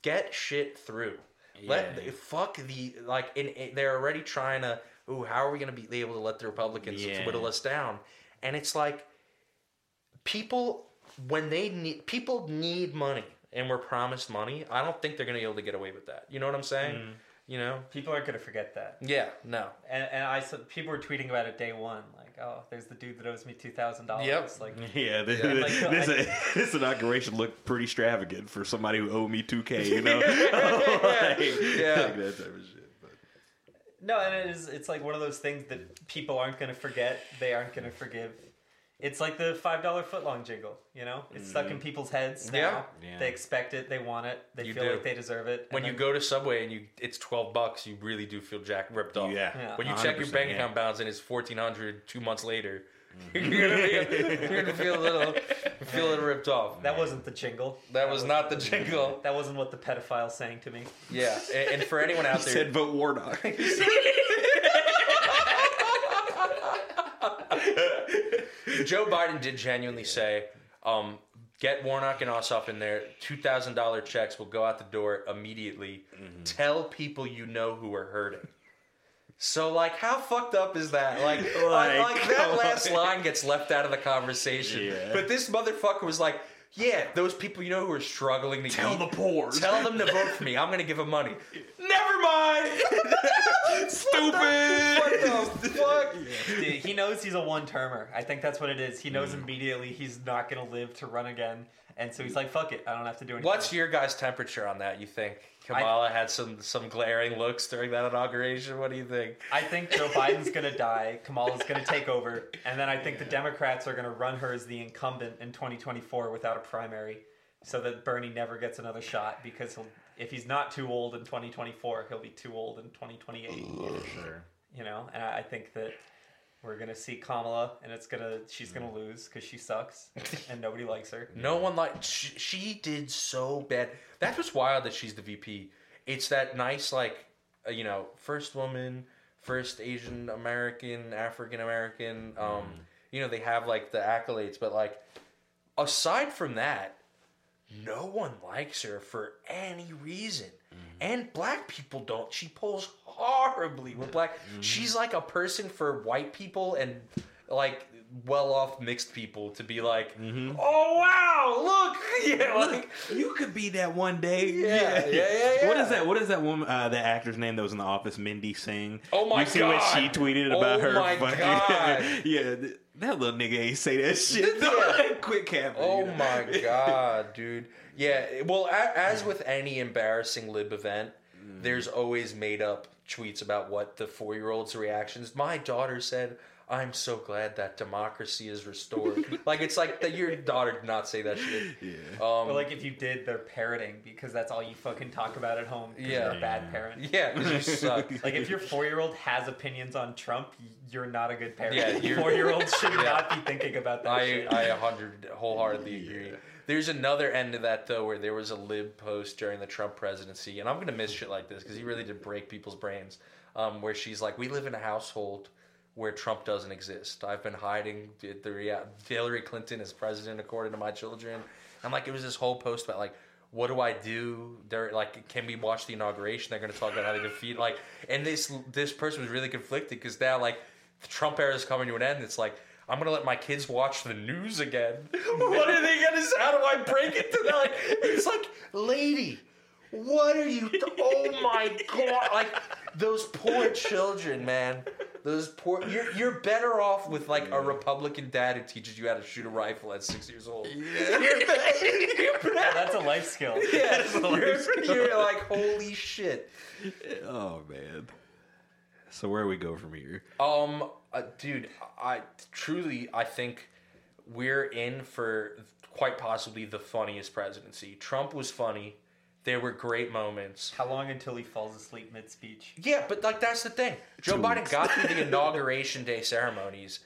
[SPEAKER 3] get shit through. Let
[SPEAKER 4] Yeah.
[SPEAKER 3] fuck the like in, in- they're already trying to ooh how are we going to be able to let the republicans
[SPEAKER 4] Yeah.
[SPEAKER 3] whittle us down? And it's like people when they need people need money and we're promised money i don't think they're going to be able to get away with that you know what i'm saying
[SPEAKER 4] Mm.
[SPEAKER 3] you know
[SPEAKER 5] People aren't gonna forget that.
[SPEAKER 3] yeah no
[SPEAKER 5] And, and I saw people were tweeting about it day one, like, oh, there's the dude that owes me two thousand dollars.
[SPEAKER 3] Yep.
[SPEAKER 5] Like,
[SPEAKER 4] Yeah, this,
[SPEAKER 3] Yeah,
[SPEAKER 5] like,
[SPEAKER 4] this,
[SPEAKER 5] I-
[SPEAKER 4] this inauguration looked pretty extravagant for somebody who owed me 2K, you know? Like,
[SPEAKER 3] Yeah.
[SPEAKER 4] like that type of shit. But.
[SPEAKER 5] no, and it is. It's like one of those things that people aren't gonna forget. They aren't gonna forgive. It's like the five dollar footlong jingle. You know, it's stuck in mm-hmm. people's heads now.
[SPEAKER 3] Yeah.
[SPEAKER 4] Yeah.
[SPEAKER 5] They expect it. They want it. They
[SPEAKER 3] You
[SPEAKER 5] feel
[SPEAKER 3] do.
[SPEAKER 5] like they deserve it.
[SPEAKER 3] when
[SPEAKER 5] and
[SPEAKER 3] you go to Subway and you it's twelve bucks, you really do feel jack ripped off.
[SPEAKER 4] Yeah.
[SPEAKER 5] Yeah.
[SPEAKER 3] When you check your
[SPEAKER 4] 100%,
[SPEAKER 3] bank
[SPEAKER 4] yeah.
[SPEAKER 3] account balance and it's fourteen hundred two months later, mm-hmm. you're, gonna feel, you're gonna feel a little feel a little ripped off.
[SPEAKER 5] that wasn't the jingle.
[SPEAKER 3] That was not the jingle.
[SPEAKER 5] That wasn't what the pedophile saying to me.
[SPEAKER 3] Yeah, and, and for anyone out
[SPEAKER 4] He
[SPEAKER 3] there,
[SPEAKER 4] said vote Warnock.
[SPEAKER 3] Joe Biden did genuinely say, um, "Get Warnock and Ossoff in there. Two thousand dollar checks will go out the door immediately.
[SPEAKER 4] Mm-hmm.
[SPEAKER 3] Tell people you know who are hurting." So, like, how fucked up is that? Like, like,
[SPEAKER 4] Like,
[SPEAKER 3] that last
[SPEAKER 4] on.
[SPEAKER 3] line gets left out of the conversation.
[SPEAKER 4] Yeah.
[SPEAKER 3] But this motherfucker was like, "Yeah, those people you know who are struggling to get.
[SPEAKER 4] Tell
[SPEAKER 3] eat,
[SPEAKER 4] the poor.
[SPEAKER 3] Tell them to vote for me. I'm gonna give them money. Never mind.
[SPEAKER 4] Stupid.
[SPEAKER 3] What the fuck?
[SPEAKER 5] Dude, he knows he's a one termer. I think that's what it is. He
[SPEAKER 3] Mm.
[SPEAKER 5] knows immediately he's not going to live to run again. And so he's like, fuck it. I don't have to do anything.
[SPEAKER 3] What's your guys' temperature on that? You think Kamala had some some glaring looks during that inauguration? What do you think?
[SPEAKER 5] I think Joe Biden's going to die. Kamala's going to take over. And then I think the Democrats are going to run her as the incumbent in 2024 without a primary so that Bernie never gets another shot because he'll, if he's not too old in 2024, he'll be too old in 2028.
[SPEAKER 4] Sure.
[SPEAKER 5] You know, and I I think that we're gonna see Kamala, and it's gonna she's gonna lose because she sucks and nobody likes her.
[SPEAKER 3] No one like she, she did so bad. That's what's wild that she's the VP. It's that nice like uh, you know first woman, first Asian American, African American. Um, you know they have like the accolades, but like aside from that, no one likes her for any reason. Mm-hmm. And black people don't. She pulls horribly with black. Mm-hmm. She's like a person for white people and like well off mixed people to be like, oh wow, look, yeah, like
[SPEAKER 4] You could be that one day.
[SPEAKER 3] Yeah, yeah, yeah,
[SPEAKER 4] What
[SPEAKER 3] yeah.
[SPEAKER 4] is that? What is that woman? Uh, the actor's name that was in the office, Mindy Singh.
[SPEAKER 3] Oh my
[SPEAKER 4] you see what she tweeted about
[SPEAKER 3] Oh
[SPEAKER 4] her?
[SPEAKER 3] my
[SPEAKER 4] fucking,
[SPEAKER 3] God.
[SPEAKER 4] yeah, that little nigga ain't say that shit.
[SPEAKER 3] Yeah.
[SPEAKER 4] Quit capping.
[SPEAKER 3] Oh
[SPEAKER 4] you know?
[SPEAKER 3] my god, dude. Yeah, well, as with any embarrassing lib event, there's always made up tweets about what the four year old's reactions. My daughter said, I'm so glad that democracy is restored. like, it's like that your daughter did not say that shit.
[SPEAKER 4] Yeah.
[SPEAKER 3] Um,
[SPEAKER 5] But like if you did, they're parroting because that's all you fucking talk about at home.
[SPEAKER 3] Yeah.
[SPEAKER 5] you're a bad parent.
[SPEAKER 3] Yeah. you suck.
[SPEAKER 5] Like if your four year old has opinions on Trump, you're not a good parent.
[SPEAKER 3] Yeah,
[SPEAKER 5] Yeah, four year olds should
[SPEAKER 3] Yeah.
[SPEAKER 5] not be thinking about that
[SPEAKER 3] I
[SPEAKER 5] shit.
[SPEAKER 3] I a hundred wholeheartedly agree. There's another end to that though, where there was a lib post during the Trump presidency, and I'm gonna miss shit like this because he really did break people's brains. Um, where she's like, "We live in a household where Trump doesn't exist. I've been hiding the, Hillary Clinton as president according to my children." And like, it was this whole post about like. What do I do? They're like, can we watch the inauguration? They're going to talk about how they defeat like, and this this person was really conflicted because now like the Trump era is coming to an end. It's like I'm gonna let my kids watch the news again. what are they gonna? say? How do I break it to them? Like, it's like, lady, what are you? oh my god! Like those poor children, man. Those poor. You're you're better off with like a Republican dad who teaches you how to shoot a rifle at six years old. You're, better, you're better.
[SPEAKER 5] Yeah, that's a life skill.
[SPEAKER 3] Yeah, you're, you're like holy shit.
[SPEAKER 4] Oh man. So where do we go from here?
[SPEAKER 3] Um, uh, dude, I truly I think we're in for quite possibly the funniest presidency. Trump was funny. There were great moments.
[SPEAKER 5] How long until he falls asleep mid speech?
[SPEAKER 3] Yeah, but like that's the thing. Joe
[SPEAKER 4] Two
[SPEAKER 3] Biden
[SPEAKER 4] weeks.
[SPEAKER 3] got through the inauguration day ceremonies.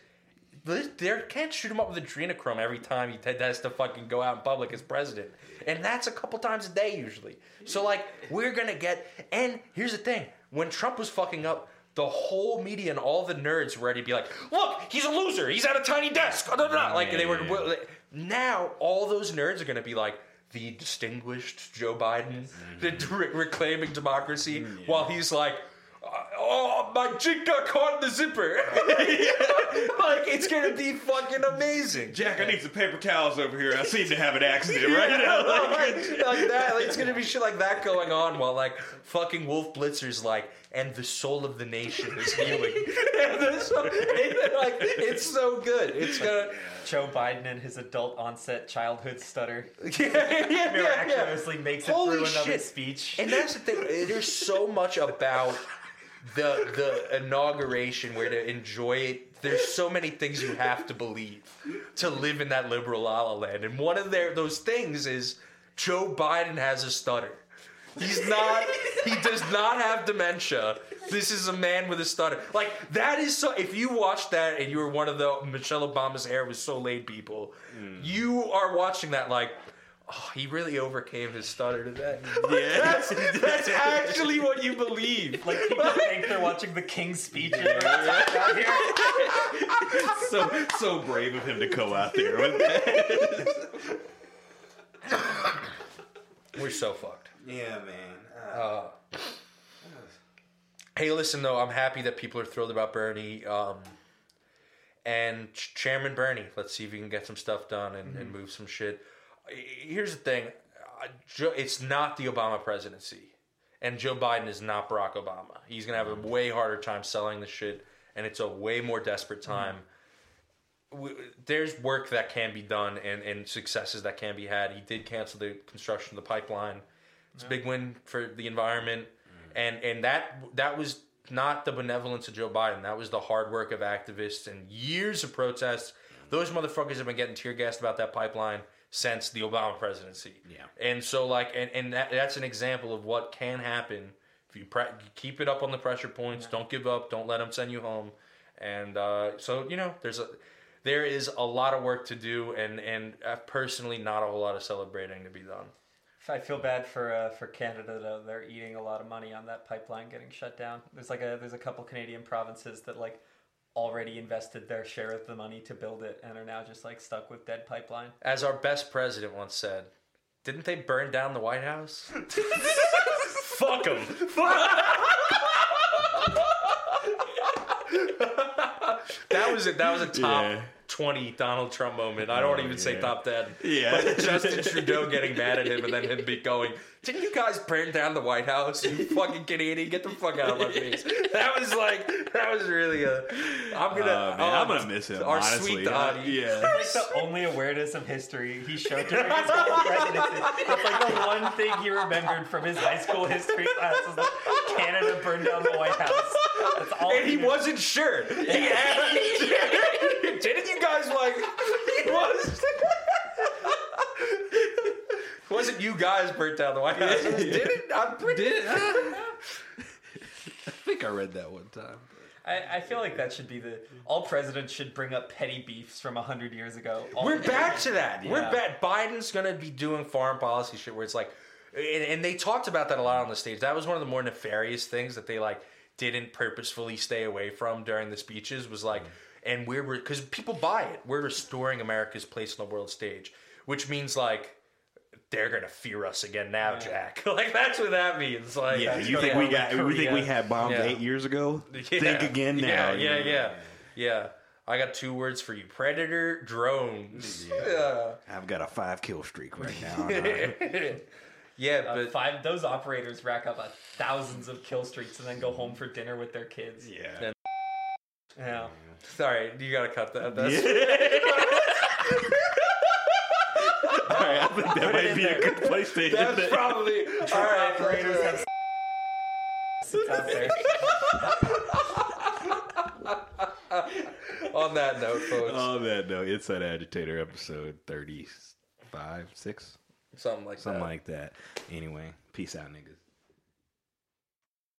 [SPEAKER 3] They they can't shoot him up with adrenochrome every time he has to fucking go out in public as president, and that's a couple times a day usually. So like we're gonna get. And here's the thing: when Trump was fucking up, the whole media and all the nerds were ready to be like, "Look, he's a loser. He's at a tiny desk." Like they were.
[SPEAKER 4] Yeah.
[SPEAKER 3] Now all those nerds are gonna be like. The distinguished Joe Biden, mm-hmm. the re- reclaiming democracy, mm, while he's like, oh, my jig got caught in the zipper. like, it's gonna be fucking amazing.
[SPEAKER 4] Jack, I need some paper towels over here. I seem to have an accident right
[SPEAKER 3] You
[SPEAKER 4] now.
[SPEAKER 3] know, like, like that. Like, it's gonna be shit like that going on while like fucking Wolf Blitzer's like, and the soul of the nation is healing. and this, it, like, it's so good. It's gonna,
[SPEAKER 5] Joe Biden and his adult onset childhood stutter
[SPEAKER 3] yeah, yeah, yeah, yeah.
[SPEAKER 5] miraculously makes it
[SPEAKER 3] Holy
[SPEAKER 5] through another
[SPEAKER 3] shit.
[SPEAKER 5] speech.
[SPEAKER 3] And that's the thing. There's so much about the the inauguration where to enjoy it. There's so many things you have to believe to live in that liberal la la land. And one of their those things is Joe Biden has a stutter. He's not. He does not have dementia. This is a man with a stutter. Like that is so. If you watched that and you were one of the Michelle Obama's hair was so laid people, mm. you are watching that like. Oh, he really overcame his stutter today.
[SPEAKER 4] Yeah.
[SPEAKER 3] That's, that's actually what you believe.
[SPEAKER 5] like people think they're watching the King's speech. And they're out here.
[SPEAKER 4] so so brave of him to go out there with that.
[SPEAKER 3] We're so fucked.
[SPEAKER 4] Yeah, man.
[SPEAKER 3] Uh, hey, listen though, I'm happy that people are thrilled about Bernie. Um, and Ch- Chairman Bernie, let's see if we can get some stuff done and, and move some shit. Here's the thing: uh, it's not the Obama presidency, and Joe Biden is not Barack Obama. He's gonna have a way harder time selling the shit, and it's a way more desperate mm-hmm. time. W there's work that can be done and, and successes that can be had. He did cancel the construction of the pipeline. It's a big win for the environment, mm. and and that that was not the benevolence of Joe Biden. That was the hard work of activists and years of protests. Mm. Those motherfuckers have been getting tear gassed about that pipeline since the Obama presidency.
[SPEAKER 4] Yeah.
[SPEAKER 3] and so like and and that, that's an example of what can happen if you, pre- keep it up on the pressure points. Don't give up. Don't let them send you home. And uh, so you know, there's a there is a lot of work to do, and and uh, personally, not a whole lot of celebrating to be done.
[SPEAKER 5] I feel bad for uh, for Canada though. They're eating a lot of money on that pipeline getting shut down. There's like a there's a couple Canadian provinces that like already invested their share of the money to build it and are now just like stuck with dead pipeline.
[SPEAKER 3] As our best president once said, didn't they burn down the White House? Fuck them. that was it. That was a top
[SPEAKER 4] Yeah.
[SPEAKER 3] Twenty Donald Trump moment. I don't
[SPEAKER 4] Oh,
[SPEAKER 3] even say top ten.
[SPEAKER 4] Yeah.
[SPEAKER 3] But Justin Trudeau getting mad at him and then him be going, "Didn't you guys burn down the White House? You fucking Canadian, get the fuck out of my face." That was like that was really a. I'm gonna.
[SPEAKER 4] Oh, man, I'm
[SPEAKER 3] um,
[SPEAKER 4] gonna miss him.
[SPEAKER 3] Our
[SPEAKER 4] honestly.
[SPEAKER 3] sweet Donnie.
[SPEAKER 4] Yeah.
[SPEAKER 5] Like the only awareness of history he showed during his presidency. It's like the one thing he remembered from his high school history class was that Canada burned down the White House. That's all
[SPEAKER 3] and he
[SPEAKER 5] knew.
[SPEAKER 3] wasn't sure. He asked, didn't you guys like? He was. wasn't you guys burnt down the White House? It was, Did it? I'm pretty.
[SPEAKER 6] Did I think I read that one time.
[SPEAKER 5] I, I feel like that should be the all presidents should bring up petty beefs from hundred years ago. All
[SPEAKER 3] We're back to that. We're back. Biden's gonna be doing foreign policy shit where it's like, and, and they talked about that a lot on the stage. That was one of the more nefarious things that they like didn't purposefully stay away from during the speeches. Was like, and we're because people buy it. We're restoring America's place on the world stage, which means like. They're gonna fear us again now, Jack. like that's what that means. Like,
[SPEAKER 4] Yeah, you think we
[SPEAKER 5] North
[SPEAKER 4] got? We think we had bombed
[SPEAKER 3] Yeah.
[SPEAKER 4] eight years ago?
[SPEAKER 3] Yeah.
[SPEAKER 4] Think again now.
[SPEAKER 3] Yeah, yeah,
[SPEAKER 4] know?
[SPEAKER 3] yeah, yeah. I got two words for you: predator drones. Yeah,
[SPEAKER 4] I've got a five kill streak right now.
[SPEAKER 3] yeah,
[SPEAKER 5] Uh,
[SPEAKER 3] but
[SPEAKER 5] five those operators rack up uh, thousands of kill streaks and then go home for dinner with their kids.
[SPEAKER 4] yeah.
[SPEAKER 5] Yeah.
[SPEAKER 3] Sorry, you gotta cut that. That's
[SPEAKER 4] All right, I think that might be a good place to end
[SPEAKER 3] That's probably all right.
[SPEAKER 5] Operators have.
[SPEAKER 3] On that note, folks,
[SPEAKER 4] On that note, Inside Agitator episode 35, 6,
[SPEAKER 3] something like
[SPEAKER 4] something
[SPEAKER 3] that.
[SPEAKER 4] like that. Anyway, peace out, niggas.